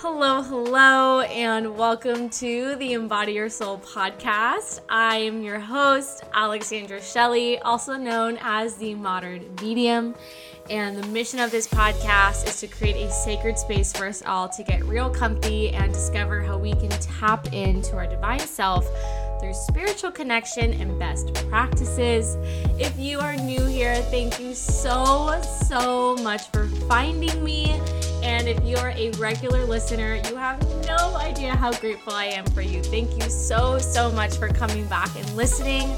Hello, hello, and welcome to the Embody Your Soul podcast. I am your host, Alexandra Shelley, also known as the Modern Medium. And the mission of this podcast is to create a sacred space for us all to get real comfy and discover how we can tap into our divine self through spiritual connection and best practices. If you are new here, thank you so, so much for finding me and if you're a regular listener, you have no idea how grateful I am for you. Thank you so, so much for coming back and listening.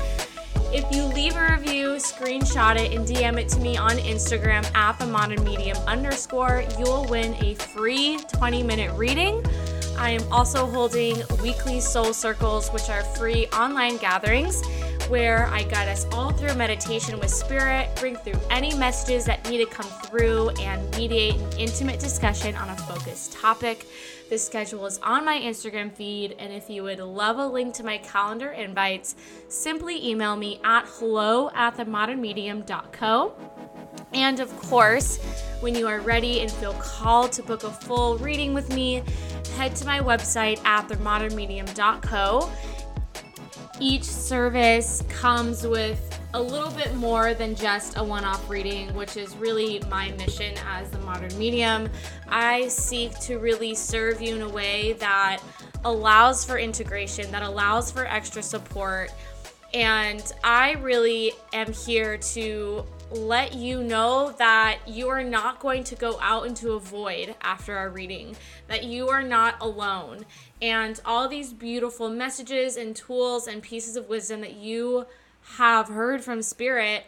If you leave a review, screenshot it, and DM it to me on Instagram at the modern medium underscore, you will win a free 20 minute reading. I am also holding weekly soul circles, which are free online gatherings where I guide us all through meditation with spirit, bring through any messages that need to come through, and mediate an intimate discussion on a focused topic. The schedule is on my Instagram feed, and if you would love a link to my calendar invites, simply email me at hello at themodernmedium.co. And of course, when you are ready and feel called to book a full reading with me, head to my website at themodernmedium.co each service comes with a little bit more than just a one off reading, which is really my mission as the modern medium. I seek to really serve you in a way that allows for integration, that allows for extra support. And I really am here to let you know that you are not going to go out into a void after our reading, that you are not alone. And all these beautiful messages and tools and pieces of wisdom that you have heard from Spirit,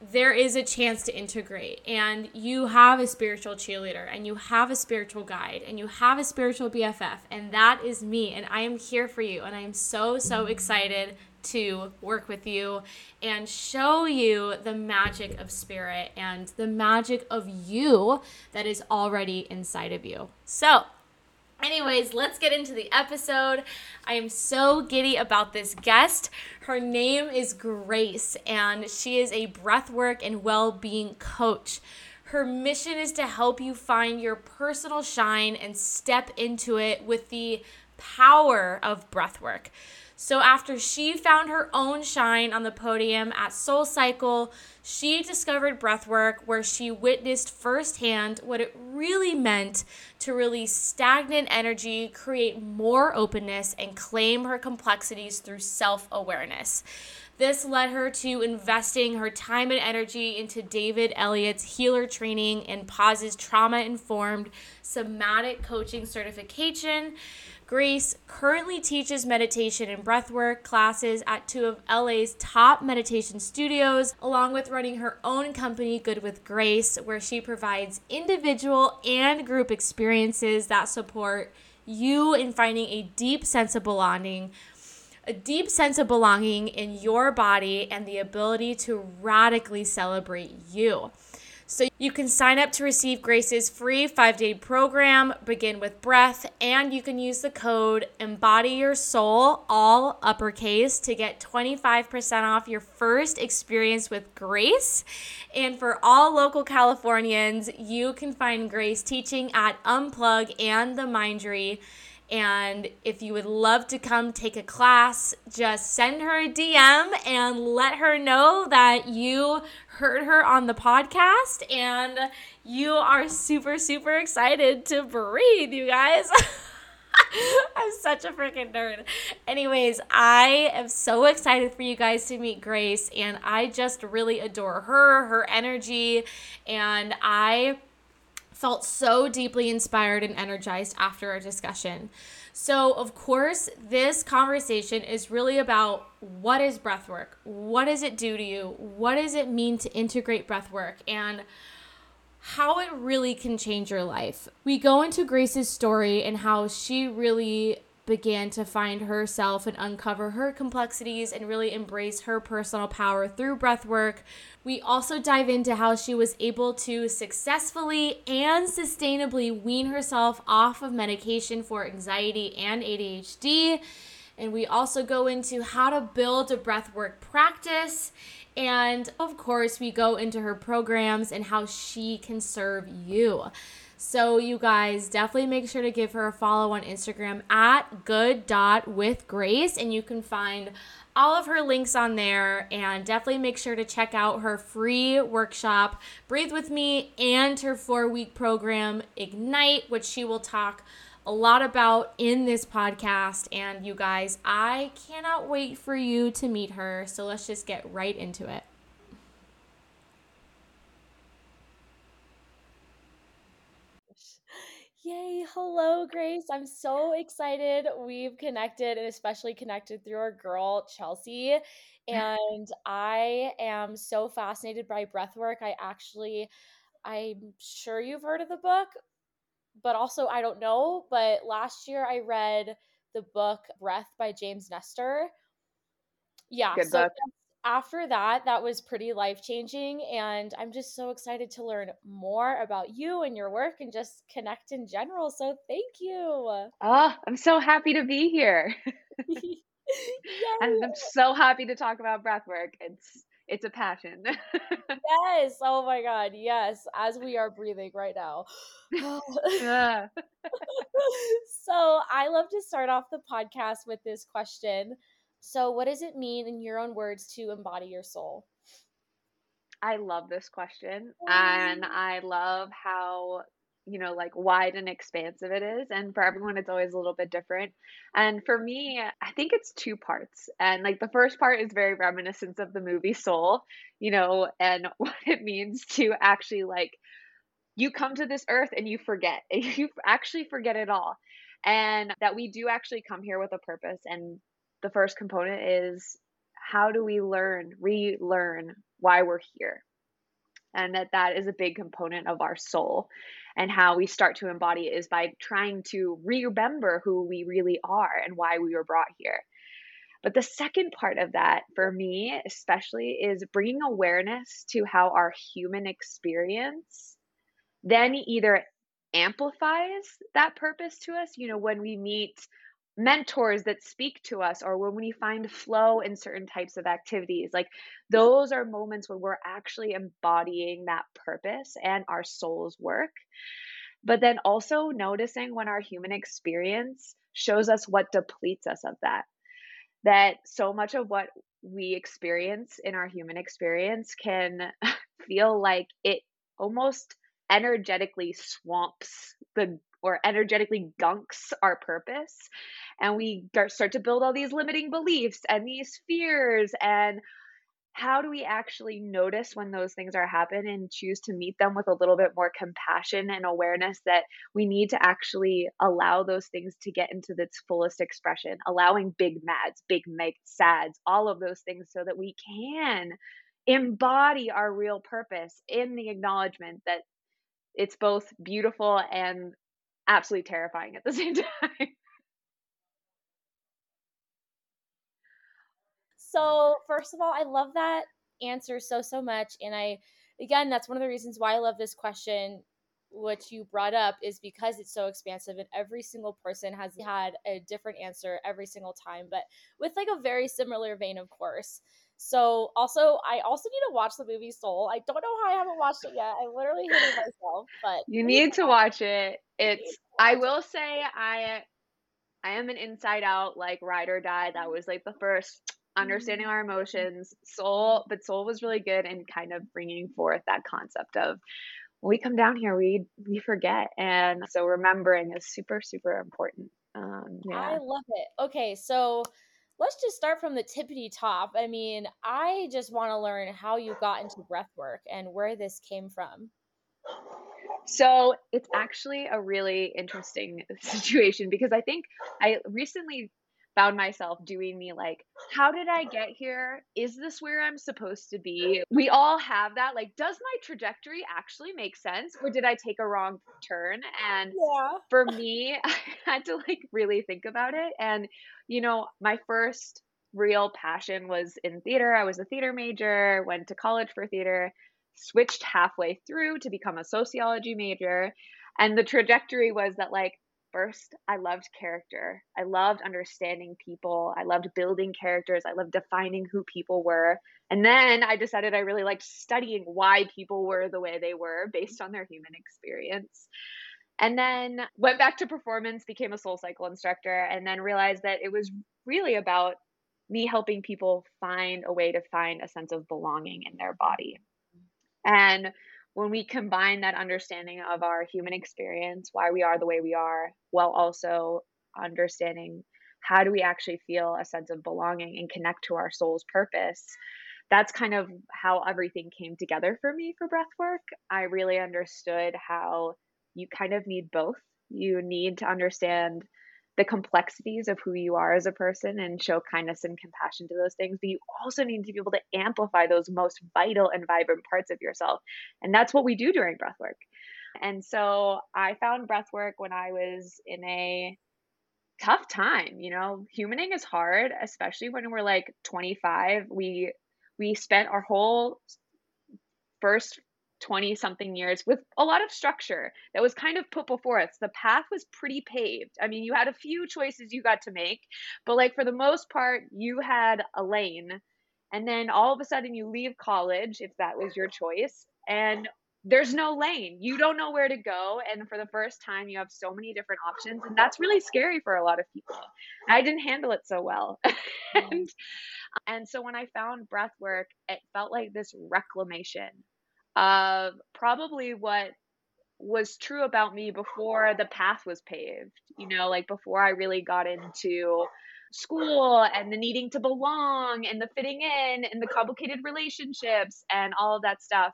there is a chance to integrate. And you have a spiritual cheerleader, and you have a spiritual guide, and you have a spiritual BFF, and that is me. And I am here for you. And I am so, so excited to work with you and show you the magic of spirit and the magic of you that is already inside of you. So, Anyways, let's get into the episode. I am so giddy about this guest. Her name is Grace, and she is a breathwork and well being coach. Her mission is to help you find your personal shine and step into it with the power of breathwork. So after she found her own shine on the podium at Soul Cycle, she discovered breathwork where she witnessed firsthand what it really meant to release stagnant energy, create more openness, and claim her complexities through self awareness. This led her to investing her time and energy into David Elliott's healer training and Pause's trauma informed somatic coaching certification. Grace currently teaches meditation and breathwork classes at two of LA's top meditation studios, along with running her own company, Good with Grace, where she provides individual and group experiences that support you in finding a deep sense of belonging a deep sense of belonging in your body and the ability to radically celebrate you. So you can sign up to receive Grace's free five day program, begin with breath, and you can use the code Embody Your Soul, all uppercase, to get 25% off your first experience with Grace. And for all local Californians, you can find Grace teaching at Unplug and the Mindery. And if you would love to come take a class, just send her a DM and let her know that you heard her on the podcast and you are super, super excited to breathe, you guys. I'm such a freaking nerd. Anyways, I am so excited for you guys to meet Grace, and I just really adore her, her energy, and I felt so deeply inspired and energized after our discussion. So, of course, this conversation is really about what is breath work? What does it do to you? What does it mean to integrate breath work? And how it really can change your life. We go into Grace's story and how she really began to find herself and uncover her complexities and really embrace her personal power through breath work. We also dive into how she was able to successfully and sustainably wean herself off of medication for anxiety and ADHD. And we also go into how to build a breathwork practice. And of course, we go into her programs and how she can serve you. So, you guys definitely make sure to give her a follow on Instagram at good.withgrace, and you can find all of her links on there. And definitely make sure to check out her free workshop breathe with me and her four week program ignite which she will talk a lot about in this podcast. And you guys i cannot wait for you to meet her. So let's just get right into it Yay. Hello, Grace. I'm so excited we've connected and especially connected through our girl, Chelsea. And I am so fascinated by breath work. I actually, I'm sure you've heard of the book, but also I don't know. But last year I read the book Breath by James Nestor. Yeah. Good so book after that, that was pretty life changing. And I'm just so excited to learn more about you and your work and just connect in general. So thank you. Oh, I'm so happy to be here. and I'm so happy to talk about breath work. It's it's a passion. yes. Oh my God. Yes. As we are breathing right now. Ah. so I love to start off the podcast with this question. So, what does it mean in your own words to embody your soul? I love this question. And I love how, you know, like wide and expansive it is. And for everyone, it's always a little bit different. And for me, I think it's two parts. And like the first part is very reminiscent of the movie Soul, you know, and what it means to actually like, you come to this earth and you forget, you actually forget it all. And that we do actually come here with a purpose and the first component is how do we learn, relearn why we're here? And that that is a big component of our soul. And how we start to embody it is by trying to remember who we really are and why we were brought here. But the second part of that, for me especially, is bringing awareness to how our human experience then either amplifies that purpose to us. You know, when we meet mentors that speak to us or when we find flow in certain types of activities. Like those are moments when we're actually embodying that purpose and our soul's work. But then also noticing when our human experience shows us what depletes us of that that so much of what we experience in our human experience can feel like it almost energetically swamps the or energetically gunks our purpose. And we start to build all these limiting beliefs and these fears. And how do we actually notice when those things are happening and choose to meet them with a little bit more compassion and awareness that we need to actually allow those things to get into its fullest expression allowing big mads big make sads all of those things so that we can embody our real purpose in the acknowledgement that it's both beautiful and absolutely terrifying at the same time So, first of all, I love that answer so, so much. And I, again, that's one of the reasons why I love this question, which you brought up, is because it's so expansive and every single person has had a different answer every single time, but with like a very similar vein, of course. So, also, I also need to watch the movie Soul. I don't know how I haven't watched it yet. I literally hated myself, but you need to watch it. It's, I will say, I. I am an inside out like ride or die. That was like the first understanding mm-hmm. our emotions soul but soul was really good in kind of bringing forth that concept of when we come down here we we forget and so remembering is super super important um yeah i love it okay so let's just start from the tippity top i mean i just want to learn how you got into breath work and where this came from so it's actually a really interesting situation because I think I recently found myself doing the like, how did I get here? Is this where I'm supposed to be? We all have that. Like, does my trajectory actually make sense? Or did I take a wrong turn? And yeah. for me, I had to like really think about it. And, you know, my first real passion was in theater. I was a theater major, went to college for theater, switched halfway through to become a sociology major. And the trajectory was that, like, first i loved character. I loved understanding people. I loved building characters. I loved defining who people were. And then i decided i really liked studying why people were the way they were based on their human experience. And then went back to performance, became a soul cycle instructor, and then realized that it was really about me helping people find a way to find a sense of belonging in their body. And when we combine that understanding of our human experience, why we are the way we are, while also understanding how do we actually feel a sense of belonging and connect to our soul's purpose, that's kind of how everything came together for me for breath work. I really understood how you kind of need both. You need to understand the complexities of who you are as a person and show kindness and compassion to those things. But you also need to be able to amplify those most vital and vibrant parts of yourself. And that's what we do during breath work. And so I found breath work when I was in a tough time, you know. Humaning is hard, especially when we're like 25. We we spent our whole first 20 something years with a lot of structure that was kind of put before us. The path was pretty paved. I mean, you had a few choices you got to make, but like for the most part, you had a lane. And then all of a sudden you leave college if that was your choice and there's no lane. You don't know where to go and for the first time you have so many different options and that's really scary for a lot of people. I didn't handle it so well. Mm-hmm. and and so when I found breath work, it felt like this reclamation of probably what was true about me before the path was paved, you know, like before I really got into school and the needing to belong and the fitting in and the complicated relationships and all of that stuff.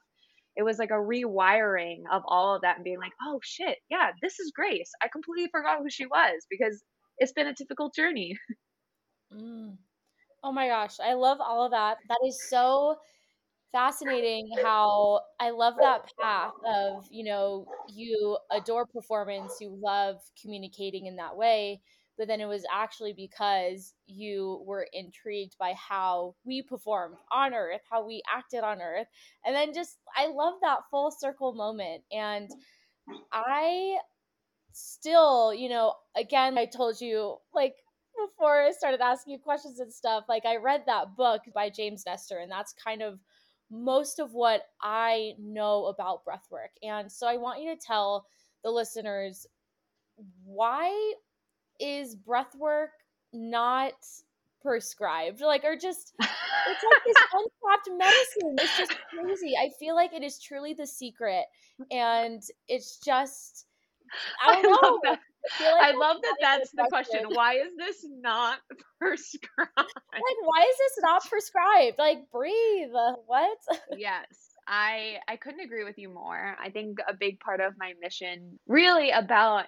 It was like a rewiring of all of that and being like, oh shit, yeah, this is Grace. I completely forgot who she was because it's been a difficult journey. Mm. Oh my gosh, I love all of that. That is so fascinating how I love that path of, you know, you adore performance, you love communicating in that way, but then it was actually because you were intrigued by how we performed on earth, how we acted on earth. And then just I love that full circle moment and I still, you know, again, I told you like before I started asking you questions and stuff, like I read that book by James Nestor, and that's kind of most of what I know about breath work. And so I want you to tell the listeners why is breath work not prescribed? Like, or just, it's like this untapped medicine. It's just crazy. I feel like it is truly the secret. And it's just, I don't I know. I, like I love that that's the question. Why is this not prescribed? Like, why is this not prescribed? Like, breathe. What? yes. I I couldn't agree with you more. I think a big part of my mission really about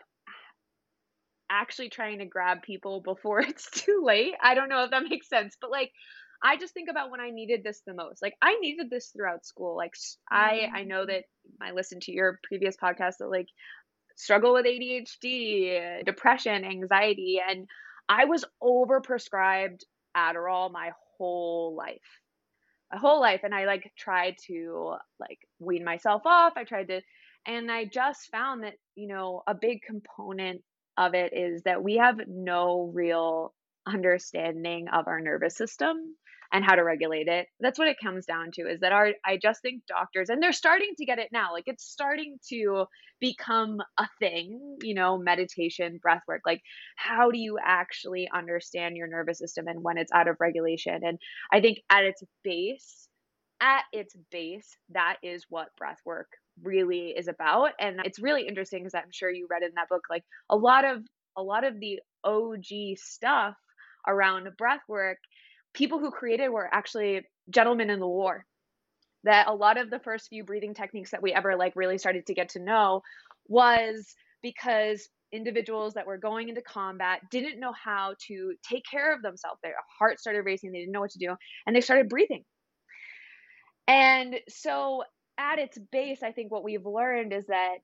actually trying to grab people before it's too late. I don't know if that makes sense, but like I just think about when I needed this the most. Like I needed this throughout school. Like I I know mm-hmm. that I listened to your previous podcast that like struggle with ADHD, depression, anxiety, and I was overprescribed Adderall my whole life. My whole life and I like tried to like wean myself off. I tried to and I just found that, you know, a big component of it is that we have no real understanding of our nervous system and how to regulate it. That's what it comes down to is that our I just think doctors and they're starting to get it now. Like it's starting to become a thing, you know, meditation, breath work. Like how do you actually understand your nervous system and when it's out of regulation? And I think at its base, at its base, that is what breath work really is about. And it's really interesting because I'm sure you read in that book like a lot of a lot of the OG stuff around breath work people who created were actually gentlemen in the war. That a lot of the first few breathing techniques that we ever like really started to get to know was because individuals that were going into combat didn't know how to take care of themselves. Their heart started racing. They didn't know what to do and they started breathing. And so at its base i think what we've learned is that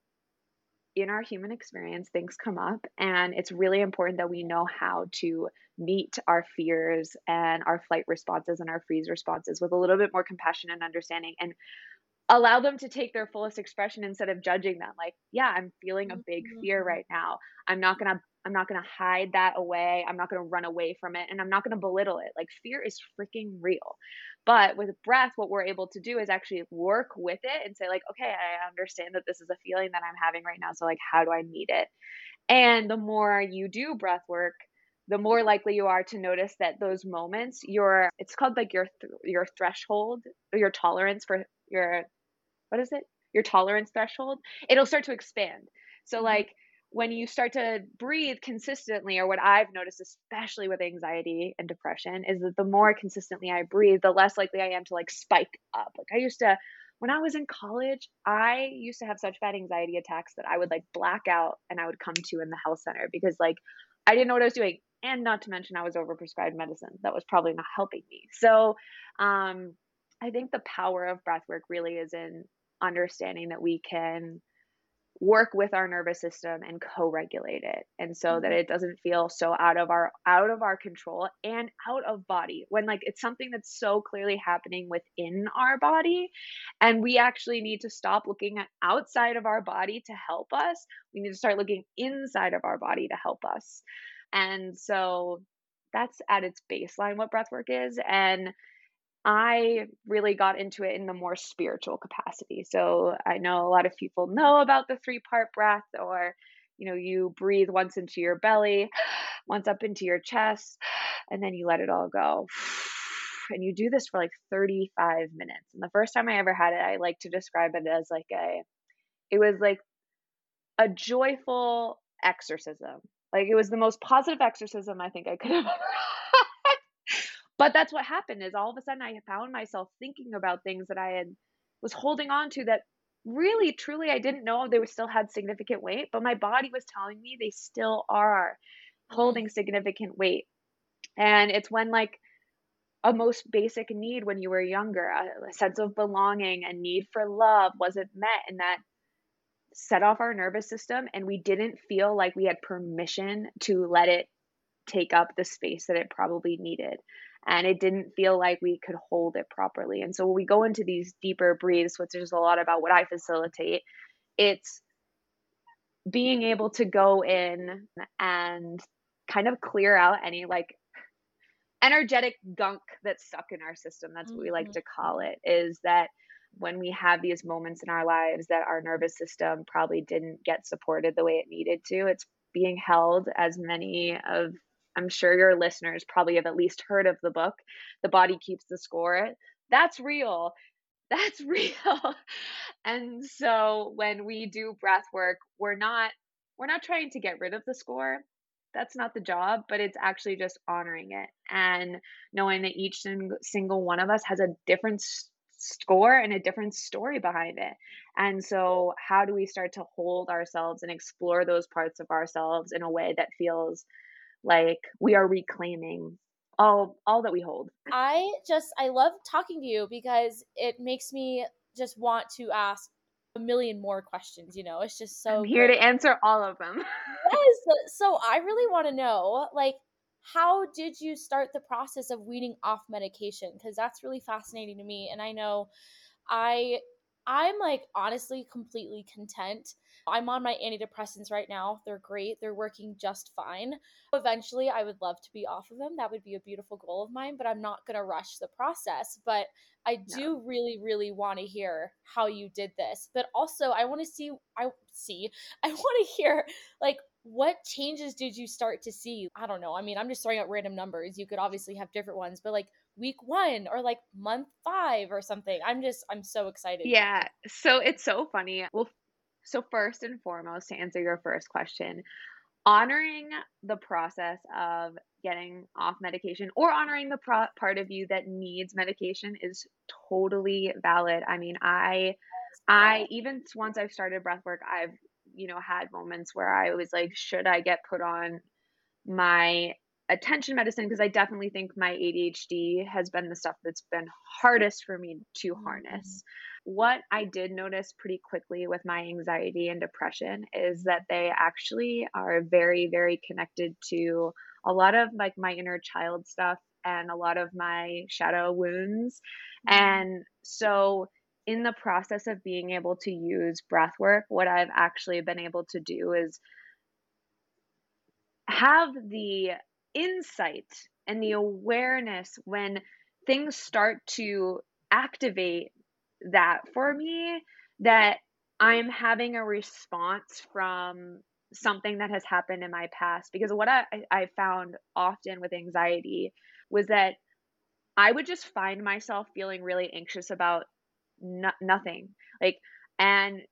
in our human experience, things come up, and it's really important that we know how to meet our fears and our flight responses and our freeze responses with a little bit more compassion and understanding. And allow them to take their fullest expression instead of judging them like yeah i'm feeling a big fear Mm-hmm. right now i'm not going to i'm not going to hide that away. I'm not going to run away from it and i'm not going to belittle it. Like fear is freaking real. But with breath what we're able to do is actually work with it and say like okay i understand that this is a feeling that i'm having right now so like how do i meet it? And the more you do breath work the more likely you are to notice that those moments your it's called like your th- your threshold or your tolerance for your what is it? Your tolerance threshold? It'll start to expand. So Mhm. like when you start to breathe consistently or what i've noticed especially with anxiety and depression is that the more consistently i breathe the less likely i am to like spike up. Like i used to when i was in college i used to have such bad anxiety attacks that i would like black out and i would come to in the health center because like i didn't know what i was doing. And not to mention i was overprescribed medicine that was probably not helping me. So um I think the power of breath work really is in understanding that we can work with our nervous system and co-regulate it and so that Mhm. it doesn't feel so out of our out of our control and out of body when like it's something that's so clearly happening within our body and we actually need to stop looking at outside of our body to help us we need to start looking inside of our body to help us and so that's at its baseline what breath work is and I really got into it in the more spiritual capacity. So I know a lot of people know about the three part breath, or, you know, you breathe once into your belly, once up into your chest, and then you let it all go. And you do this for like 35 minutes. And the first time I ever had it, I like to describe it as like a, it was like a joyful exorcism. Like it was the most positive exorcism I think I could have ever. But that's what happened is all of a sudden I found myself thinking about things that I had was holding on to that really truly I didn't know they were still had significant weight, but my body was telling me they still are Mm. holding significant weight. And it's when like a most basic need when you were younger, a, a sense of belonging a need for love wasn't met and that set off our nervous system and we didn't feel like we had permission to let it take up the space that it probably needed and it didn't feel like we could hold it properly and so when we go into these deeper breathes which is a lot about what i facilitate it's being able to go in and kind of clear out any like energetic gunk that's stuck in our system that's what we like Mhm. to call it is that when we have these moments in our lives that our nervous system probably didn't get supported the way it needed to it's being held as many of i'm sure your listeners probably have at least heard of the book the body keeps the score. That's real. That's real. And so when we do breath work we're not we're not trying to get rid of the score. That's not the job but it's actually just honoring it and knowing that each single one of us has a different score and a different story behind it. And so how do we start to hold ourselves and explore those parts of ourselves in a way that feels like we are reclaiming all all that we hold I just I love talking to you because it makes me just want to ask a million more questions, you know. It's just so i'm here great. to answer all of them Yes, so, so I really want to know like how did you start the process of weaning off medication because that's really fascinating to me and I know I I'm like honestly completely content. I'm on my antidepressants right now. They're great. They're working just fine. Eventually, I would love to be off of them. That would be a beautiful goal of mine, but I'm not going to rush the process. But I no do really really want to hear how you did this. But also, I want to see I see. I want to hear like what changes did you start to see? I don't know. I mean, I'm just throwing out random numbers. You could obviously have different ones, but like week one or like month five or something. I'm just, I'm so excited. Yeah, so it's so funny. Well, so first and foremost, to answer your first question, honoring the process of getting off medication or honoring the pro- part of you that needs medication is totally valid. I mean, I I even once I've started breath work, I've you know had moments where I was like, should I get put on my attention medicine because I definitely think my ADHD has been the stuff that's been hardest for me to Mhm. harness. What I did notice pretty quickly with my anxiety and depression is that they actually are very, very connected to a lot of like my inner child stuff and a lot of my shadow wounds. Mhm. And so in the process of being able to use breath work, what I've actually been able to do is have the insight and the awareness when things start to activate that for me that I'm having a response from something that has happened in my past. Because what I, I found often with anxiety was that I would just find myself feeling really anxious about no, nothing. Like and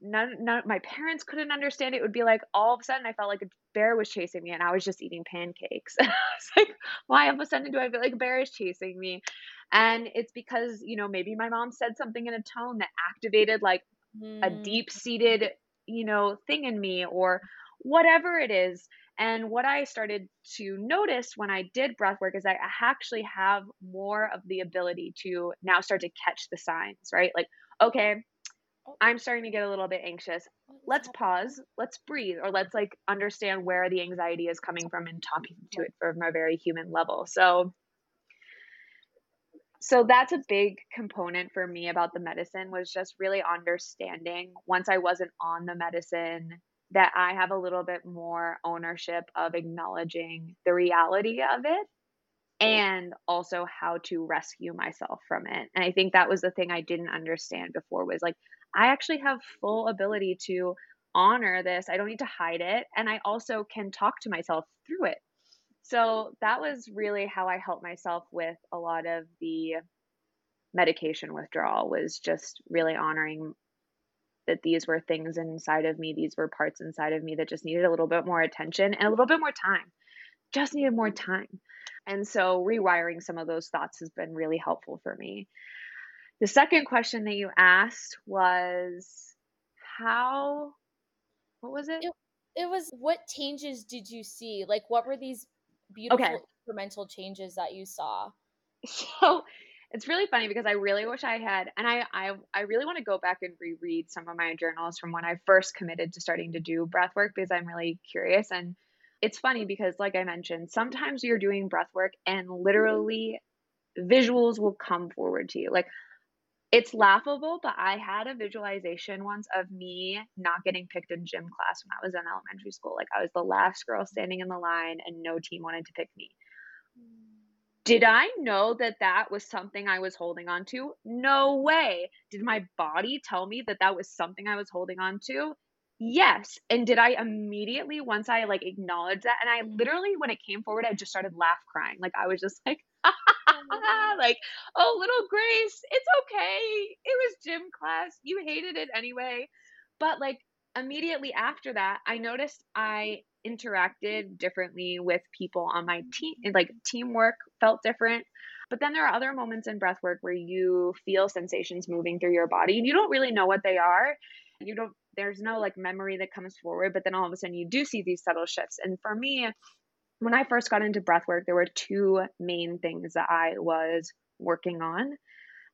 none, none my parents couldn't understand it. it would be like all of a sudden I felt like a bear was chasing me and I was just eating pancakes. I was like, why all of a sudden do I feel like a bear is chasing me? And it's because, you know, maybe my mom said something in a tone that activated like mm. a deep seated, you know, thing in me or whatever it is. And what I started to notice when I did breath work is I actually have more of the ability to now start to catch the signs, right? Like, okay. Oh. I'm starting to get a little bit anxious. Let's pause, let's breathe, or let's like understand where the anxiety is coming from and talking to it from a very human level. So, so that's a big component for me about the medicine was just really understanding once I wasn't on the medicine that I have a little bit more ownership of acknowledging the reality of it and also how to rescue myself from it. And I think that was the thing I didn't understand before was like I actually have full ability to honor this. I don't need to hide it. And I also can talk to myself through it. So that was really how I helped myself with a lot of the medication withdrawal was just really honoring that these were things inside of me, these were parts inside of me that just needed a little bit more attention and a little bit more time. Just needed more time. And so rewiring some of those thoughts has been really helpful for me. The second question that you asked was how what was it? It, it was what changes did you see? Like what were these beautiful okay. incremental changes that you saw? So it's really funny because I really wish I had and I I I really want to go back and reread some of my journals from when I first committed to starting to do breath work because I'm really curious and it's funny because like I mentioned, sometimes you're doing breath work and literally visuals will come forward to you. Like it's laughable, but I had a visualization once of me not getting picked in gym class when I was in elementary school. Like I was the last girl standing in the line and no team wanted to pick me. Did I know that that was something I was holding on to? No way. Did my body tell me that that was something I was holding on to? Yes. And did I immediately, once I like acknowledged that, and I literally, when it came forward, I just started laugh crying. Like I was just like, like, oh, little Grace, it's okay. It was gym class. You hated it anyway. But like immediately after that, I noticed I interacted differently with people on my team. Like teamwork felt different. But then there are other moments in breath work where you feel sensations moving through your body and you don't really know what they are. You don't, there's no like memory that comes forward, but then all of a sudden you do see these subtle shifts. And for me, when I first got into breath work, there were two main things that I was working on.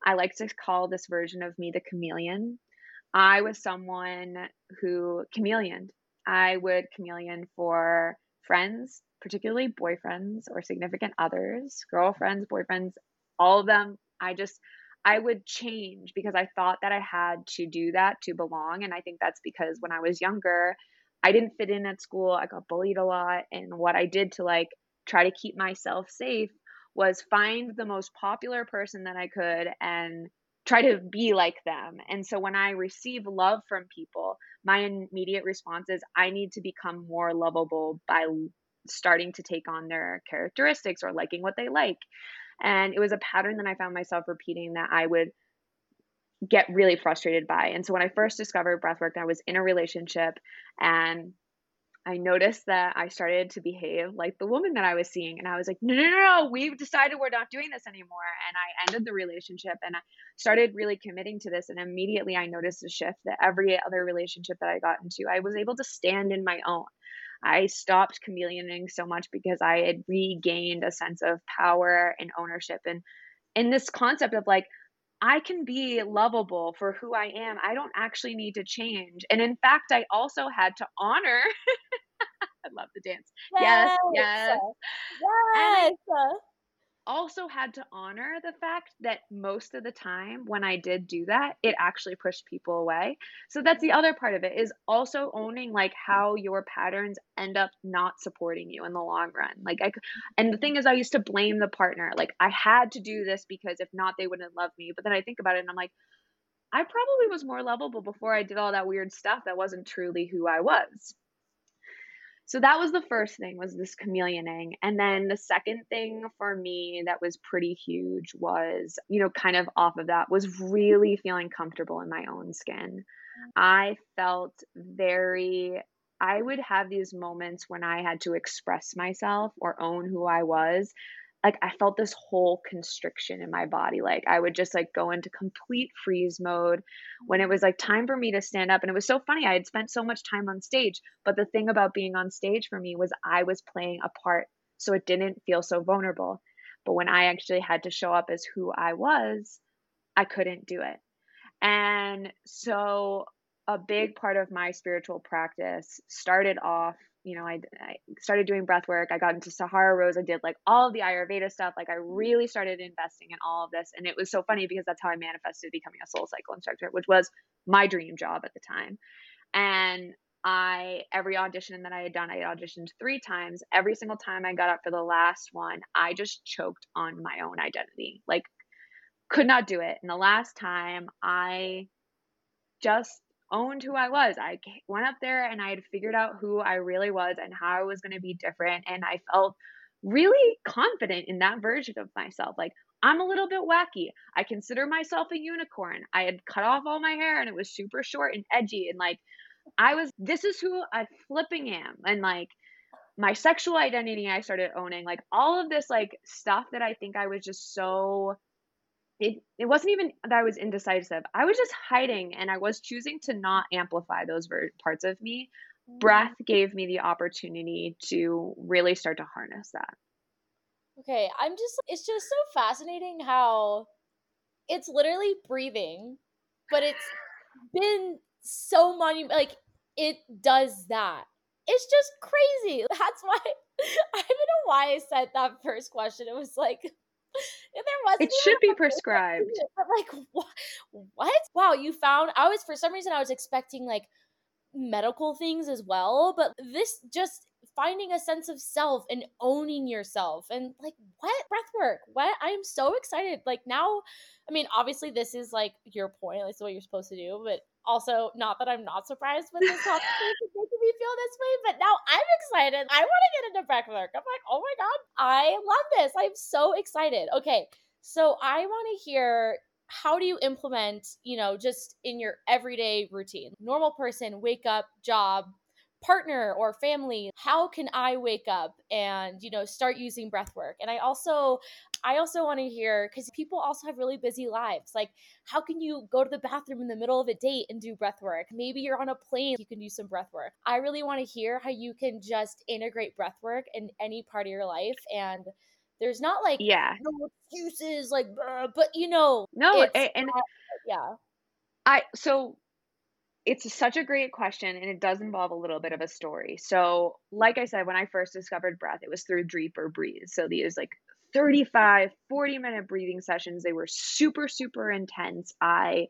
I like to call this version of me the chameleon. I was someone who chameleoned. I would chameleon for friends, particularly boyfriends or significant others, girlfriends, boyfriends, all of them. I just, I would change because I thought that I had to do that to belong. And I think that's because when I was younger, I didn't fit in at school. I got bullied a lot. And what I did to like try to keep myself safe was find the most popular person that I could and try to be like them. And so when I receive love from people, my immediate response is I need to become more lovable by starting to take on their characteristics or liking what they like. And it was a pattern that I found myself repeating that I would get really frustrated by. And so when I first discovered breathwork, I was in a relationship and I noticed that I started to behave like the woman that I was seeing. And I was like, no, no, no, no, we've decided we're not doing this anymore. And I ended the relationship and I started really committing to this. And immediately I noticed a shift that every other relationship that I got into, I was able to stand in my own. I stopped chameleoning so much because I had regained a sense of power and ownership. And in this concept of like, I can be lovable for who I am. I don't actually need to change. And in fact, I also had to honor. I love the dance. Yes, yes. Yes. yes. Also had to honor the fact that most of the time when I did do that, it actually pushed people away. So that's the other part of it is also owning like how your patterns end up not supporting you in the long run. Like I and the thing is I used to blame the partner. Like I had to do this because if not they wouldn't love me. But then I think about it and I'm like I probably was more lovable before I did all that weird stuff that wasn't truly who I was. So that was the first thing was this chameleoning. And then the second thing for me that was pretty huge was, you know, kind of off of that was really feeling comfortable in my own skin. I felt very I would have these moments when I had to express myself or own who I was like I felt this whole constriction in my body. Like I would just like go into complete freeze mode when it was like time for me to stand up. And it was so funny. I had spent so much time on stage. But the thing about being on stage for me was I was playing a part. So it didn't feel so vulnerable. But when I actually had to show up as who I was, I couldn't do it. And so a big part of my spiritual practice started off you know, I, I started doing breath work. I got into Sahara Rose. I did like all of the Ayurveda stuff. Like I mm-hmm. really started investing in all of this. And it was so funny because that's how I manifested becoming a soul cycle instructor, which was my dream job at the time. And I, every audition that I had done, I had auditioned three times. Every single time I got up for the last one, I just choked on my own identity. Like, could not do it. And the last time I just owned who I was. I went up there and I had figured out who I really was and how I was going to be different. And I felt really confident in that version of myself. Like, I'm a little bit wacky. I consider myself a unicorn. I had cut off all my hair and it was super short and edgy. And like, I was, this is who I flipping am. And like, my sexual identity, I started owning like all of this like stuff that I think I was just so it, it wasn't even that I was indecisive. I was just hiding and I was choosing to not amplify those ver- parts of me. Mm-hmm. Breath gave me the opportunity to really start to harness that. Okay, I'm just, it's just so fascinating how it's literally breathing, but it's been so many, like, it does that. It's just crazy. That's why, I don't know why I said that first question. It was like, there was it should be prescribed. but like what what? Wow you found i was for some reason i was expecting like medical things as well but this just finding a sense of self and owning yourself and like what? Breath work what i'm so excited. Like now i mean obviously this is like your point like what you're supposed to do but also not that i'm not surprised with this topic making me feel this way but now i'm excited. I want to get into breath work i'm like oh my god i love this. I'm so excited. Okay so i want to hear how do you implement you know just in your everyday routine? Normal person wake up job partner or family how can i wake up and you know start using breath work? And i also i also want to hear because people also have really busy lives like how can you go to the bathroom in the middle of a date and do breath work? Maybe you're on a plane you can do some breath work. I really want to hear how you can just integrate breath work in any part of your life and there's not like yeah. no excuses like but you know no and not, yeah. I so it's such a great question and it does involve a little bit of a story. So, like I said, when I first discovered breath, it was through Dreep or Breathe. So, these like 35, 40 minute breathing sessions, they were super, super intense. I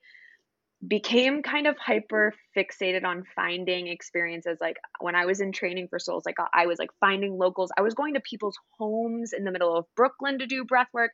became kind of hyper fixated on finding experiences like when i was in training for souls like i was like finding locals i was going to people's homes in the middle of brooklyn to do breath work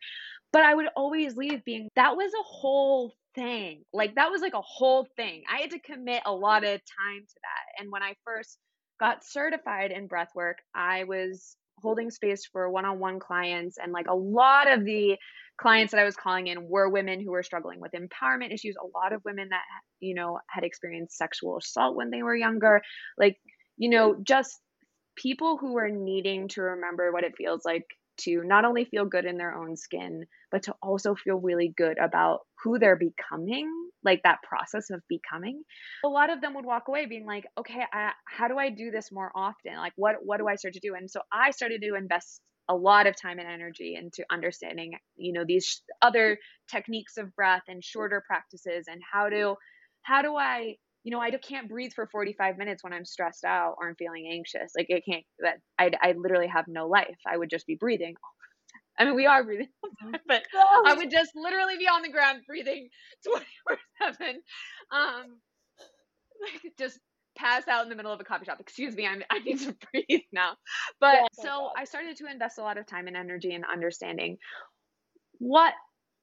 but i would always leave being that was a whole thing. Like that was like a whole thing. I had to commit a lot of time to that. And when I first got certified in breath work, I was holding space for one-on-one clients and like a lot of the clients that I was calling in were women who were struggling with empowerment issues, a lot of women that you know had experienced sexual assault when they were younger, like you know just people who were needing to remember what it feels like to not only feel good in their own skin, but to also feel really good about who they're becoming, like that process of becoming. A lot of them would walk away being like, okay, I, how do I do this more often? Like, what, what do I start to do? And so I started to invest a lot of time and energy into understanding, you know, these other techniques of breath and shorter practices and how to, how do I you know, I can't breathe for 45 minutes when I'm stressed out or I'm feeling anxious. Like it can't that I I literally have no life. I would just be breathing I mean, we are breathing, but I would just literally be on the ground breathing 24 7. Um, like just pass out in the middle of a coffee shop. Excuse me, I'm, I need to breathe now. But yeah, so I started to invest a lot of time and energy in understanding what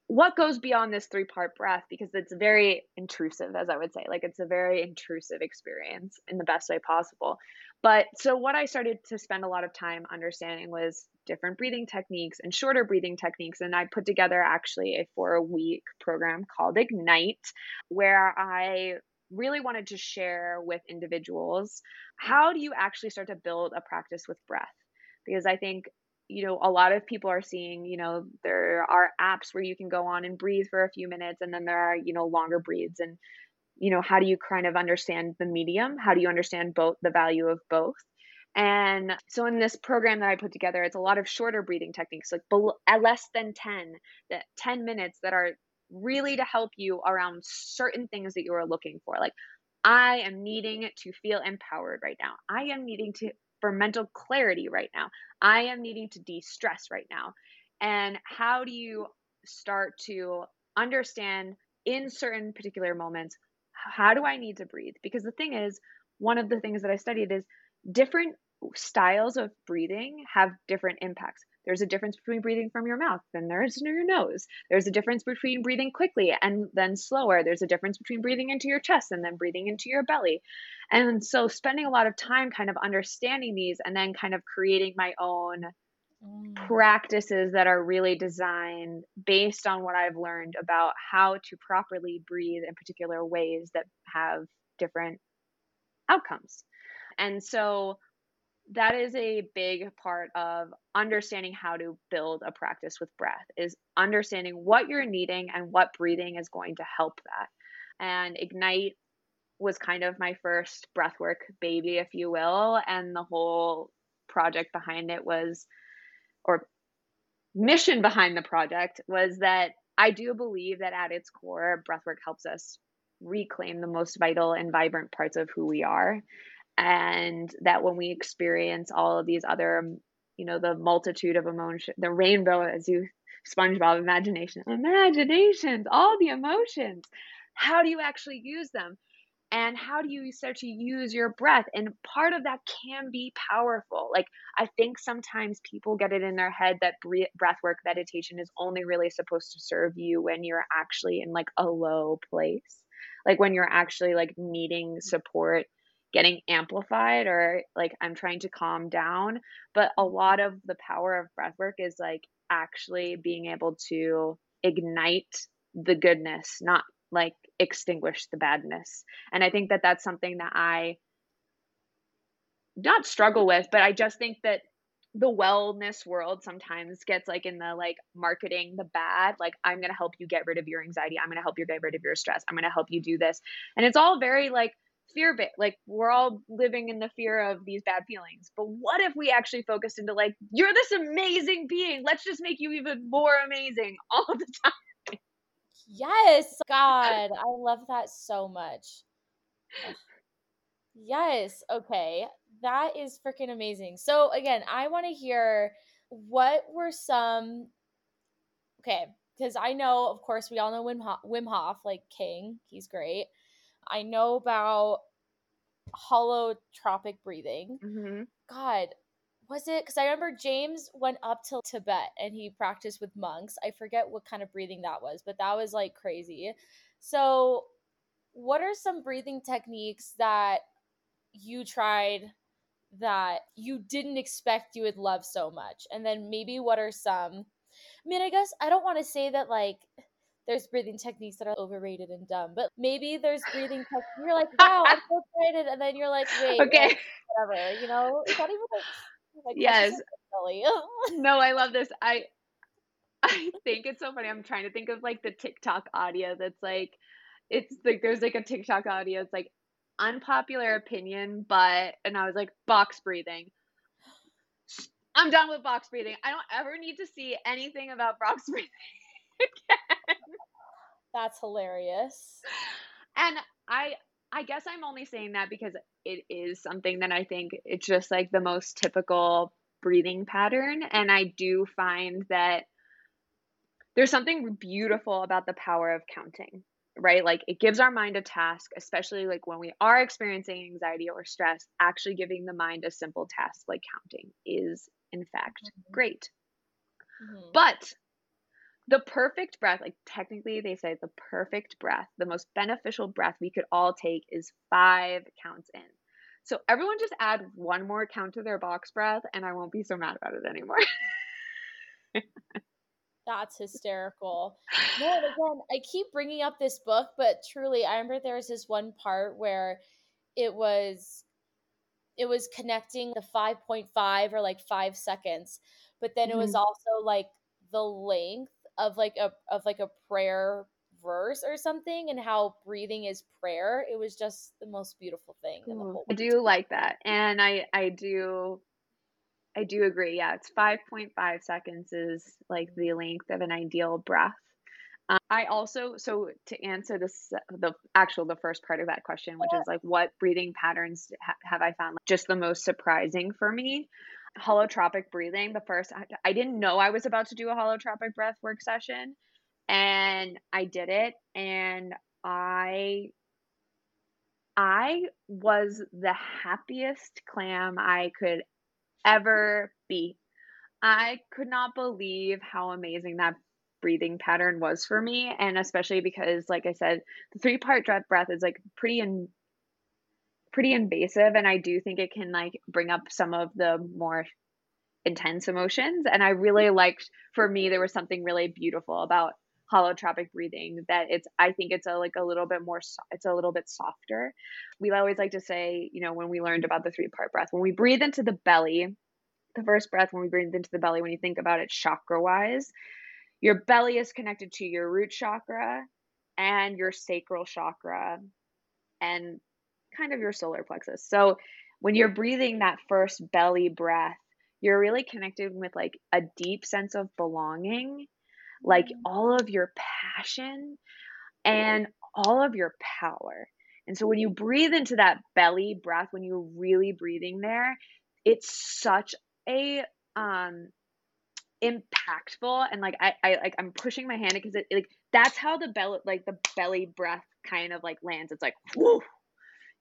what goes beyond this three part breath? Because it's very intrusive as i would say. Like it's a very intrusive experience in the best way possible. But so what i started to spend a lot of time understanding was different breathing techniques and shorter breathing techniques. And i put together actually a four week program called ignite where i really wanted to share with individuals how do you actually start to build a practice with breath? Because i think you know, a lot of people are seeing, you know, there are apps where you can go on and breathe for a few minutes and then there are, you know, longer breathes and you know, how do you kind of understand the medium? How do you understand both the value of both? And so in this program that I put together, it's a lot of shorter breathing techniques, like at less than 10, that 10 minutes that are really to help you around certain things that you are looking for. Like I am needing to feel empowered right now. I am needing to for mental clarity right now. I am needing to de stress right now. And how do you start to understand in certain particular moments how do I need to breathe? Because the thing is, one of the things that I studied is different styles of breathing have different impacts. There's a difference between breathing from your mouth and there's in your nose. There's a difference between breathing quickly and then slower. There's a difference between breathing into your chest and then breathing into your belly. And so spending a lot of time kind of understanding these and then kind of creating my own mm. practices that are really designed based on what I've learned about how to properly breathe in particular ways that have different outcomes. And so that is a big part of understanding how to build a practice with breath is understanding what you're needing and what breathing is going to help that. And ignite was kind of my first breathwork baby if you will and the whole project behind it was or mission behind the project was that I do believe that at its core breathwork helps us reclaim the most vital and vibrant parts of who we are and that when we experience all of these other um, you know the multitude of emotion the rainbow as you spongebob imagination imaginations all the emotions how do you actually use them? And how do you start to use your breath? And part of that can be powerful. Like i think sometimes people get it in their head that breath work meditation is only really supposed to serve you when you're actually in like a low place. Like when you're actually like needing support getting amplified or like I'm trying to calm down. But a lot of the power of breath work is like actually being able to ignite the goodness, not like extinguish the badness. And I think that that's something that I not struggle with, but I just think that the wellness world sometimes gets like in the like marketing the bad like i'm going to help you get rid of your anxiety i'm going to help you get rid of your stress i'm going to help you do this and it's all very like fear bit like we're all living in the fear of these bad feelings but what if we actually focused into like you're this amazing being let's just make you even more amazing all the time. Yes god i love that so much. Yes okay that is freaking amazing. So again i want to hear what were some okay because i know of course we all know wim hof, wim hof like king he's great I know about holotropic breathing. Mm-hmm. God, was it? Because I remember James went up to Tibet and he practiced with monks. I forget what kind of breathing that was, but that was like crazy. So, what are some breathing techniques that you tried that you didn't expect you would love so much? And then maybe what are some? I mean, I guess I don't want to say that like there's breathing techniques that are overrated and dumb, but maybe there's breathing techniques. You're like, wow, I'm so excited, and then you're like, wait, okay, wait, whatever, you know? It's not even like, like yes. no, I love this. I I think it's so funny. I'm trying to think of like the TikTok audio that's like, it's like there's like a TikTok audio. It's like unpopular opinion, but and I was like box breathing. I'm done with box breathing. I don't ever need to see anything about box breathing again. That's hilarious. And I I guess I'm only saying that because it is something that I think it's just like the most typical breathing pattern. And I do find that there's something beautiful about the power of counting, right? Like it gives our mind a task, especially like when we are experiencing anxiety or stress, actually giving the mind a simple task like counting is, in fact, mm-hmm. great. Mm-hmm. But the perfect breath, like technically they say the perfect breath, the most beneficial breath we could all take is five counts in. So everyone just add one more count to their box breath and I won't be so mad about it anymore. That's hysterical. No, again, I keep bringing up this book, but truly, I remember there was this one part where it was it was connecting the 5.5 or like 5 seconds but then it was mm-hmm. also like the length of like a of like a prayer verse or something and how breathing is prayer it was just the most beautiful thing in the whole i do like that and i i do i do agree yeah it's 5.5 seconds is like the length of an ideal breath. Um, i also so to answer this the actual the first part of that question which is like what breathing patterns ha- have i found like, just the most surprising for me holotropic breathing the first I didn't know I was about to do a holotropic breath work session and I did it and I I was the happiest clam I could ever be. I could not believe how amazing that breathing pattern was for me and especially because like I said the three part breath is like pretty in, pretty invasive and I do think it can like bring up some of the more intense emotions and I really liked for me there was something really beautiful about holotropic breathing that it's I think it's a like a little bit more it's a little bit softer. We always like to say, you know, when we learned about the three part breath, when we breathe into the belly, the first breath when we breathe into the belly when you think about it chakra wise, your belly is connected to your root chakra and your sacral chakra and kind of your solar plexus. So when you're breathing that first belly breath, you're really connected with like a deep sense of belonging, like mm-hmm. all of your passion and all of your power. And so when you breathe into that belly breath, when you're really breathing there, it's such a um impactful and like I, I like I'm pushing my hand because it like that's how the belly like the belly breath kind of like lands. It's like whoo,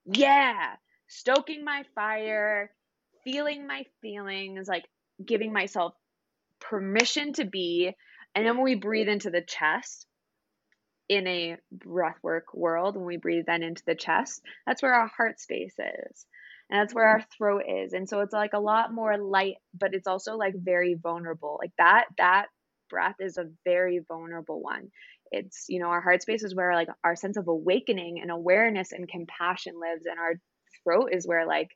yeah, stoking my fire, feeling my feelings, like giving myself permission to be. And then when we breathe into the chest in a breathwork world, when we breathe then into the chest, that's where our heart space is. And that's where our mm-hmm. throat is. And so it's like a lot more light, but it's also like very vulnerable. Like that, that breath is a very vulnerable one. It's, you know, our heart space is where like our sense of awakening and awareness and compassion lives. And our throat is where like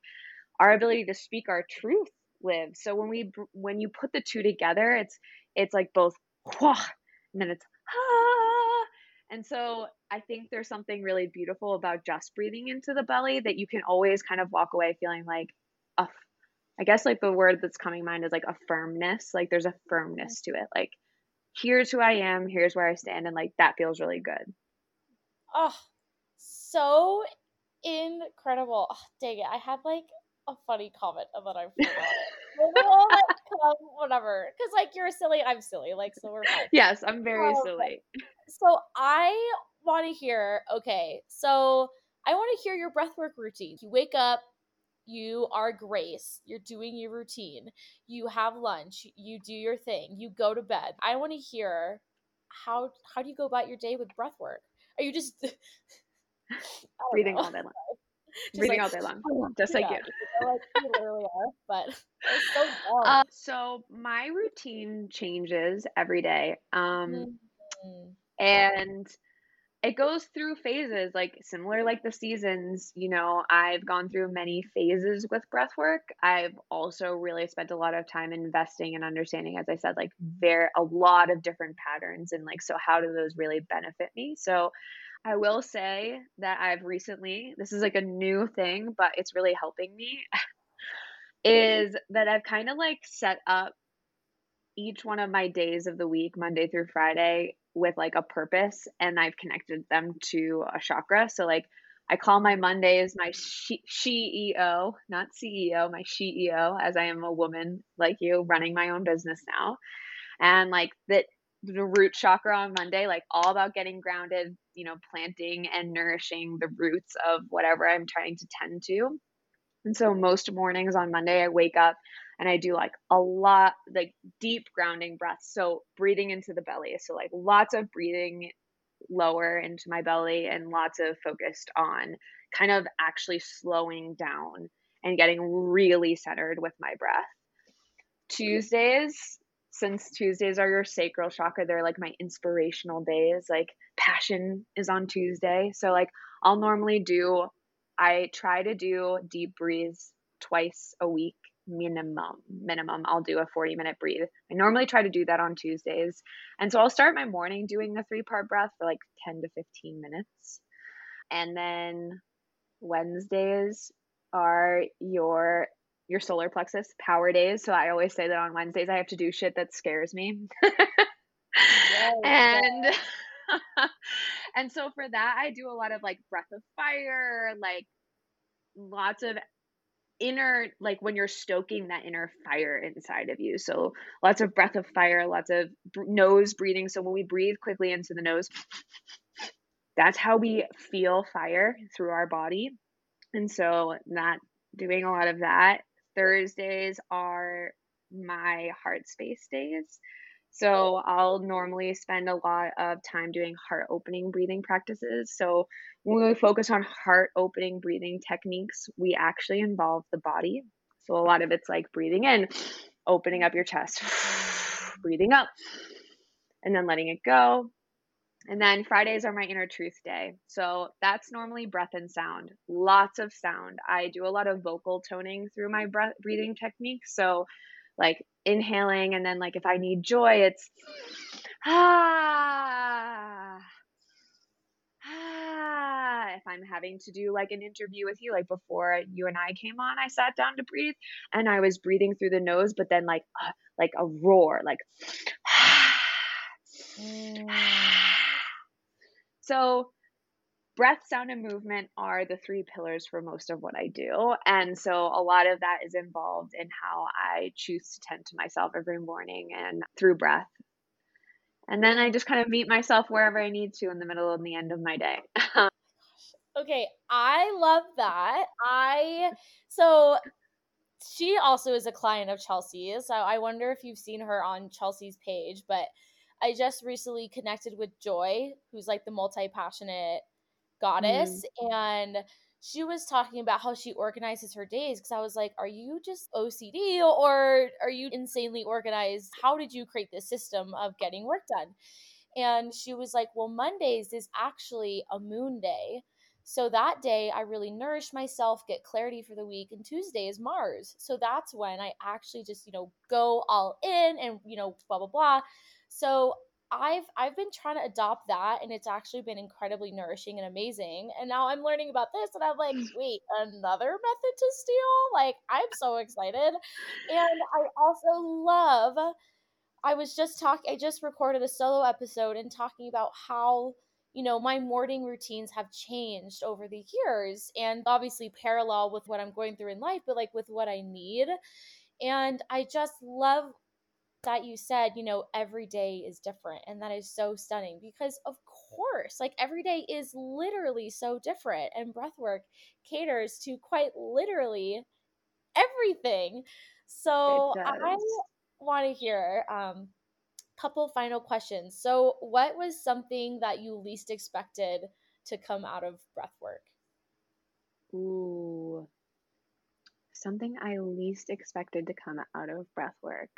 our ability to speak our truth lives. So when we when you put the two together, it's it's like both and then it's ah. And so I think there's something really beautiful about just breathing into the belly that you can always kind of walk away feeling like a I guess like the word that's coming mind is like a firmness. Like there's a firmness to it. Like here's who I am, here's where I stand, and like that feels really good. Oh, so incredible. Oh, dang it. I had like a funny comment about I forgot. we'll like come, whatever. Because like you're silly, I'm silly. Like so we're fine. Yes, I'm very um, silly. So I want to hear. Okay, so I want to hear your breathwork routine. You wake up. You are Grace. You're doing your routine. You have lunch. You do your thing. You go to bed. I want to hear how how do you go about your day with breathwork? Are you just breathing all day long? reading like, all day long, just like you. like you literally are, but so uh, so my routine changes every day, um, mm-hmm. and it goes through phases, like similar like the seasons. You know, I've gone through many phases with breath work. I've also really spent a lot of time investing and understanding, as I said, like there a lot of different patterns and like so how do those really benefit me? So I will say that I've recently, this is like a new thing, but it's really helping me, is that I've kind of like set up each one of my days of the week, Monday through Friday, with like a purpose and I've connected them to a chakra. So, like, I call my Mondays my she- CEO, not CEO, my CEO, as I am a woman like you running my own business now. And like that the root chakra on Monday, like all about getting grounded, you know, planting and nourishing the roots of whatever I'm trying to tend to. And so most mornings on Monday, I wake up and I do like a lot, like deep grounding breaths. So breathing into the belly. So, like lots of breathing lower into my belly and lots of focused on kind of actually slowing down and getting really centered with my breath. Tuesdays, since Tuesdays are your sacral chakra, they're like my inspirational days. Like passion is on Tuesday. So like I'll normally do I try to do deep breaths twice a week minimum minimum. I'll do a 40 minute breathe. I normally try to do that on tuesdays. And so i'll start my morning doing a three part breath for like 10 to 15 minutes. And then wednesdays are your your solar plexus power days. So i always say that on wednesdays i have to do shit that scares me. Yes, and yes. and so for that i do a lot of like breath of fire like lots of inner like when you're stoking that inner fire inside of you. So lots of breath of fire lots of nose breathing. So when we breathe quickly into the nose that's how we feel fire through our body. And so not doing a lot of that. Thursdays are my heart space days so I'll normally spend a lot of time doing heart opening breathing practices. So when we focus on heart opening breathing techniques, we actually involve the body. So a lot of it's like breathing in, opening up your chest, breathing up, and then letting it go. And then Fridays are my inner truth day. So that's normally breath and sound. Lots of sound. I do a lot of vocal toning through my breath breathing technique. So like inhaling and then like if I need joy, it's ah ah. If I'm having to do like an interview with you, like before you and I came on, I sat down to breathe and I was breathing through the nose, but then like uh, like a roar, like mm. so breath, sound, and movement are the three pillars for most of what I do. And so a lot of that is involved in how I choose to tend to myself every morning and through breath. And then I just kind of meet myself wherever I need to in the middle and the end of my day. okay, I love that. I so she also is a client of Chelsea's. So I wonder if you've seen her on Chelsea's page, but I just recently connected with Joy, who's like the multi passionate goddess mm. and she was talking about how she organizes her days because I was like, Are you just OCD or are you insanely organized? How did you create this system of getting work done? And she was like, Well, Mondays is actually a moon day. So that day, I really nourish myself, get clarity for the week, and Tuesday is Mars. So that's when I actually just, you know, go all in and, you know, blah, blah, blah. So I've I've been trying to adopt that and it's actually been incredibly nourishing and amazing. And now I'm learning about this and I'm like, wait, another method to steal? Like I'm so excited. And I also love I was just talking I just recorded a solo episode and talking about how you know my morning routines have changed over the years and obviously parallel with what I'm going through in life but like with what I need and I just love that you said, you know, every day is different. And that is so stunning because, of course, like every day is literally so different. And breathwork caters to quite literally everything. So I want to hear um, couple final questions. So, what was something that you least expected to come out of breathwork? Ooh, something I least expected to come out of breathwork.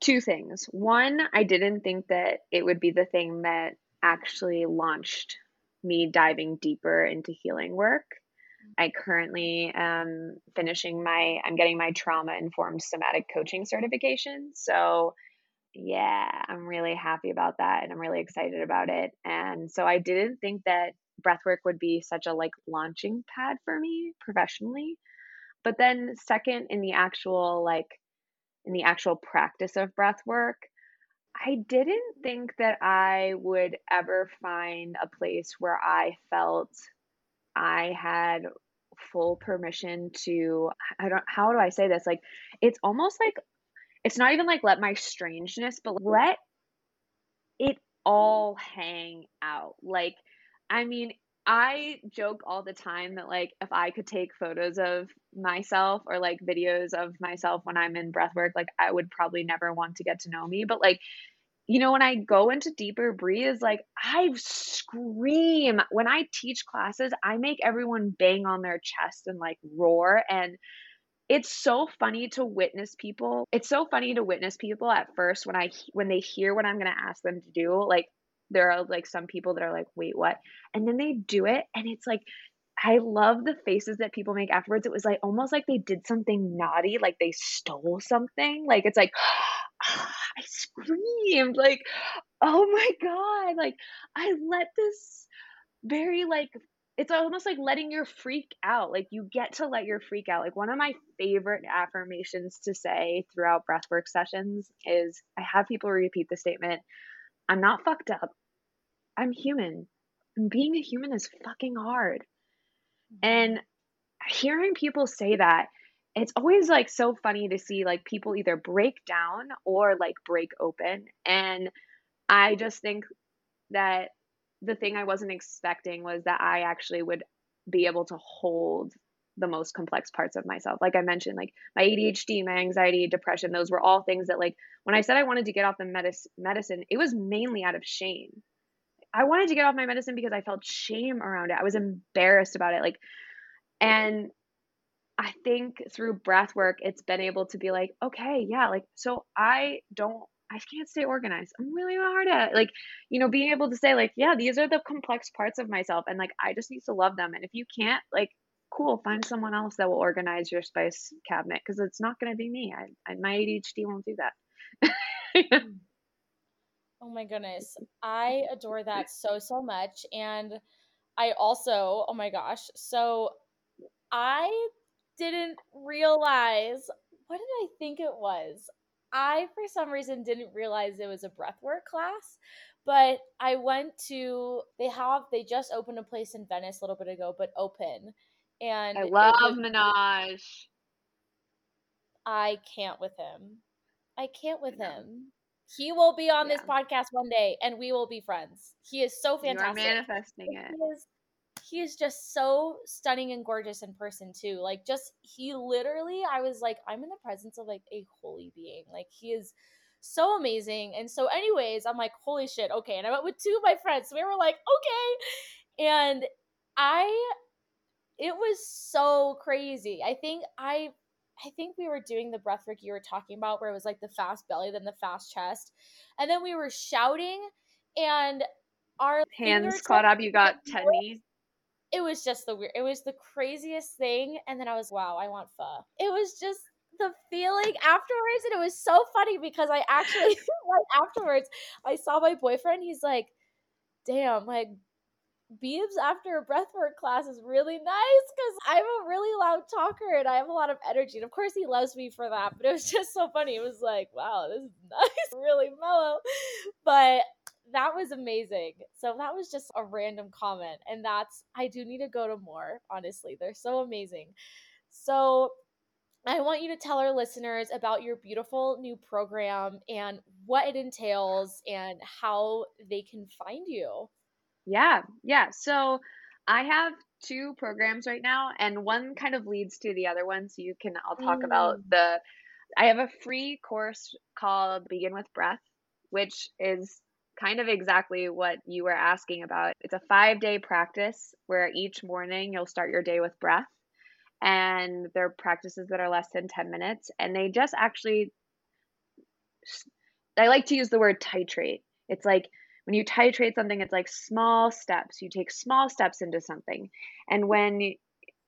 Two things. One, I didn't think that it would be the thing that actually launched me diving deeper into healing work. I currently am finishing my, I'm getting my trauma informed somatic coaching certification. So, yeah, I'm really happy about that and I'm really excited about it. And so I didn't think that breathwork would be such a like launching pad for me professionally. But then, second, in the actual like in the actual practice of breath work, I didn't think that I would ever find a place where I felt I had full permission to I don't how do I say this? Like it's almost like it's not even like let my strangeness, but let it all hang out. Like I mean, I joke all the time that like if I could take photos of myself or like videos of myself when I'm in breath work, like I would probably never want to get to know me. But like you know, when I go into deeper breathes, like I scream. When I teach classes, I make everyone bang on their chest and like roar. And it's so funny to witness people. It's so funny to witness people at first when I when they hear what I'm going to ask them to do. Like there are like some people that are like, "Wait, what?" And then they do it and it's like I love the faces that people make afterwards. It was like almost like they did something naughty, like they stole something. Like it's like I screamed like, "Oh my god!" Like I let this very like it's almost like letting your freak out. Like you get to let your freak out. Like one of my favorite affirmations to say throughout breathwork sessions is I have people repeat the statement, I'm not fucked up. I'm human. And being a human is fucking hard. Mm-hmm. And hearing people say that, it's always like so funny to see like people either break down or like break open. And I just think that the thing I wasn't expecting was that I actually would be able to hold the most complex parts of myself. Like I mentioned, like my ADHD, my anxiety, depression, those were all things that like when I said I wanted to get off the medicine medicine, it was mainly out of shame. I wanted to get off my medicine because I felt shame around it. I was embarrassed about it. Like and I think through breath work, it's been able to be like, okay, yeah, like, so I don't, I can't stay organized. I'm really hard at like, you know, being able to say, like, yeah, these are the complex parts of myself. And like, I just need to love them. And if you can't, like, cool, find someone else that will organize your spice cabinet because it's not going to be me. I, I, my ADHD won't do that. oh my goodness. I adore that so, so much. And I also, oh my gosh. So I didn't realize what did I think it was? I for some reason didn't realize it was a breathwork class, but I went to they have they just opened a place in Venice a little bit ago, but open. And I love was, Minaj. I can't with him. I can't with him. He will be on yeah. this podcast one day and we will be friends. He is so fantastic. You're manifesting it. He is he is just so stunning and gorgeous in person too. Like just he literally I was like I'm in the presence of like a holy being. Like he is so amazing. And so anyways, I'm like holy shit, okay. And I went with two of my friends. So we were like, okay. And I it was so crazy. I think I I think we were doing the breathwork you were talking about where it was like the fast belly then the fast chest. And then we were shouting and our hands caught up, you got tetany it was just the weird it was the craziest thing. And then i was wow i want pho. It was just the feeling afterwards and it was so funny because i actually like afterwards i saw my boyfriend he's like damn like Beebs after a breathwork class is really nice because I'm a really loud talker and I have a lot of energy. And of course, he loves me for that. But it was just so funny. It was like, wow, this is nice, really mellow. But that was amazing. So that was just a random comment. And that's, I do need to go to more, honestly. They're so amazing. So I want you to tell our listeners about your beautiful new program and what it entails and how they can find you. Yeah, yeah. So I have two programs right now, and one kind of leads to the other one. So you can, I'll talk mm. about the, I have a free course called Begin with Breath, which is kind of exactly what you were asking about. It's a five day practice where each morning you'll start your day with breath. And there are practices that are less than 10 minutes. And they just actually, I like to use the word titrate. It's like when you titrate something, it's like small steps. You take small steps into something. And when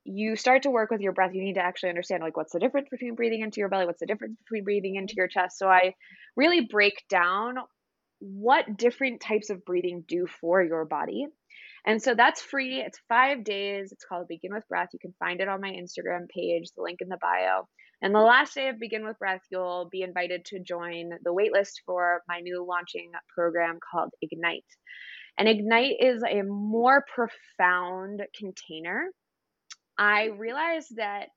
you start to work with your breath, you need to actually understand like what's the difference between breathing into your belly, what's the difference between breathing into your chest. So I really break down what different types of breathing do for your body. And so that's free. It's five days. It's called Begin with Breath. You can find it on my Instagram page, the link in the bio. And the last day of Begin with Breath, you'll be invited to join the waitlist for my new launching program called Ignite. And Ignite is a more profound container. I realized that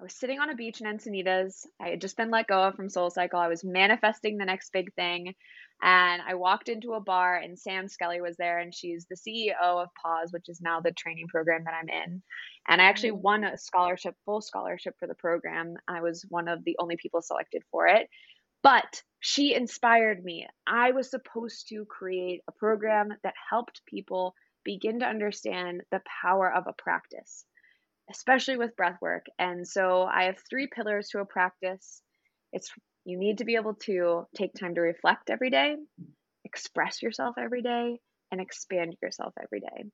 I was sitting on a beach in Encinitas. I had just been let go from SoulCycle. I was manifesting the next big thing. And I walked into a bar, and Sam Skelly was there, and she's the CEO of Pause, which is now the training program that I'm in. And I actually mm. won a scholarship, full scholarship for the program. I was one of the only people selected for it. But she inspired me. I was supposed to create a program that helped people begin to understand the power of a practice, especially with breath work. And so I have three pillars to a practice. It's you need to be able to take time to reflect every day, express yourself every day, and expand yourself every day.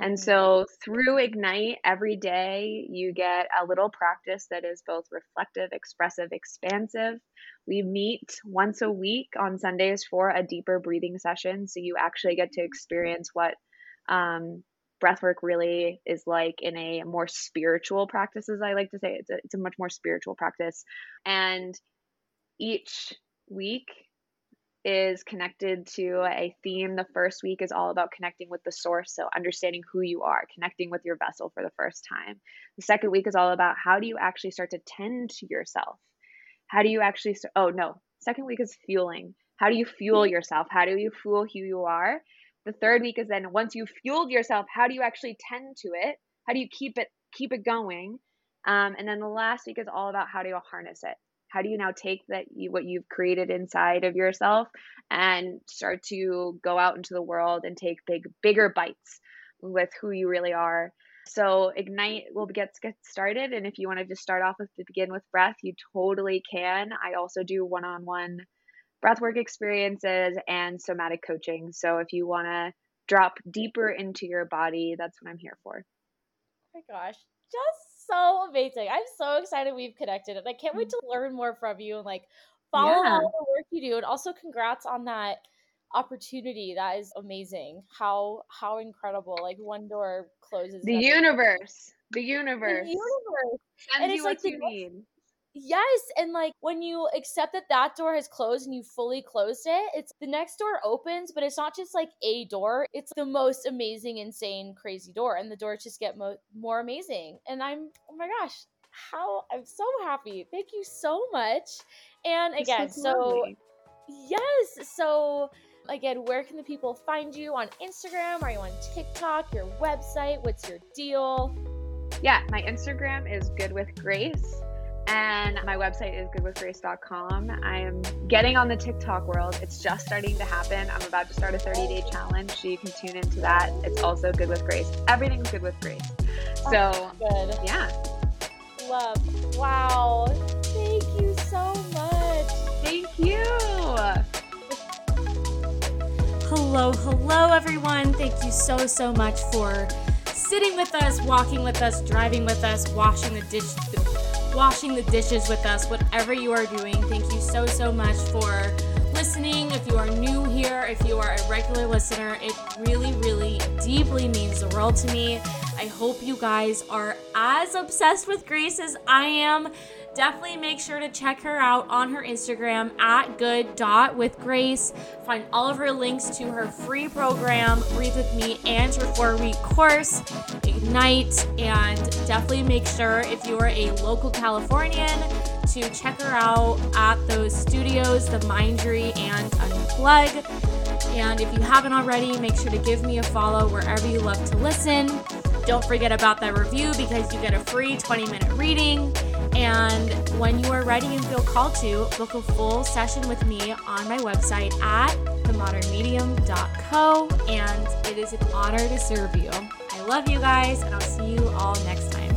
And mm. so through Ignite every day, you get a little practice that is both reflective, expressive, expansive. We meet once a week on Sundays for a deeper breathing session. So you actually get to experience what um, breathwork really is like in a more spiritual practice, as I like to say. It's a, it's a much more spiritual practice. And each week is connected to a theme. The first week is all about connecting with the source, so understanding who you are, connecting with your vessel for the first time. The second week is all about how do you actually start to tend to yourself? How do you actually? Oh, no. Second week is fueling. How do you fuel yourself? How do you fuel who you are? The third week is then once you've fueled yourself, how do you actually tend to it? How do you keep it keep it going? Um, and then the last week is all about how do you harness it? how do you now take that you, what you've created inside of yourself and start to go out into the world and take big bigger bites with who you really are so ignite will get get started and if you want to just start off with begin with breath you totally can i also do one-on-one breathwork experiences and somatic coaching so if you want to drop deeper into your body that's what i'm here for oh my gosh just so amazing. I'm so excited we've connected and I can't wait to mm-hmm. learn more from you and like follow yeah. all the work you do. And also congrats on that opportunity. That is amazing. How how incredible. Like one door closes. The universe. The universe. The universe. Sends and it's like you need. Yes, and like when you accept that that door has closed and you fully closed it, it's the next door opens, but it's not just like a door. It's the most amazing, insane, crazy door, and the doors just get mo- more amazing. And I'm oh my gosh, how I'm so happy. Thank you so much. And again, so yes, so again, where can the people find you on Instagram? Are you on TikTok? Your website? What's your deal? Yeah, my Instagram is good with grace and my website is goodwithgrace.com. I am getting on the TikTok world. It's just starting to happen. I'm about to start a 30 day challenge, so you can tune into that. It's also Good with Grace. Everything's Good with Grace. So, good. Yeah. Love. Wow. Thank you so much. Thank you. Hello, hello, everyone. Thank you so, so much for sitting with us, walking with us, driving with us, washing the dish washing the dishes with us, whatever you are doing. Thank you so, so much for listening. If you are new here, if you are a regular listener, it really, really deeply means the world to me. I hope you guys are as obsessed with Grace as I am definitely make sure to check her out on her Instagram at good dot with grace. Find all of her links to her free program, Breathe with Me, and her four week course, Ignite. And definitely make sure if you are a local Californian to check her out at those studios, the Mindry and Unplug. And if you haven't already, make sure to give me a follow wherever you love to listen. Don't forget about that review because you get a free 20 minute reading. And when you are ready and feel called to, book a full session with me on my website at themodernmedium.co. And it is an honor to serve you. I love you guys, and I'll see you all next time.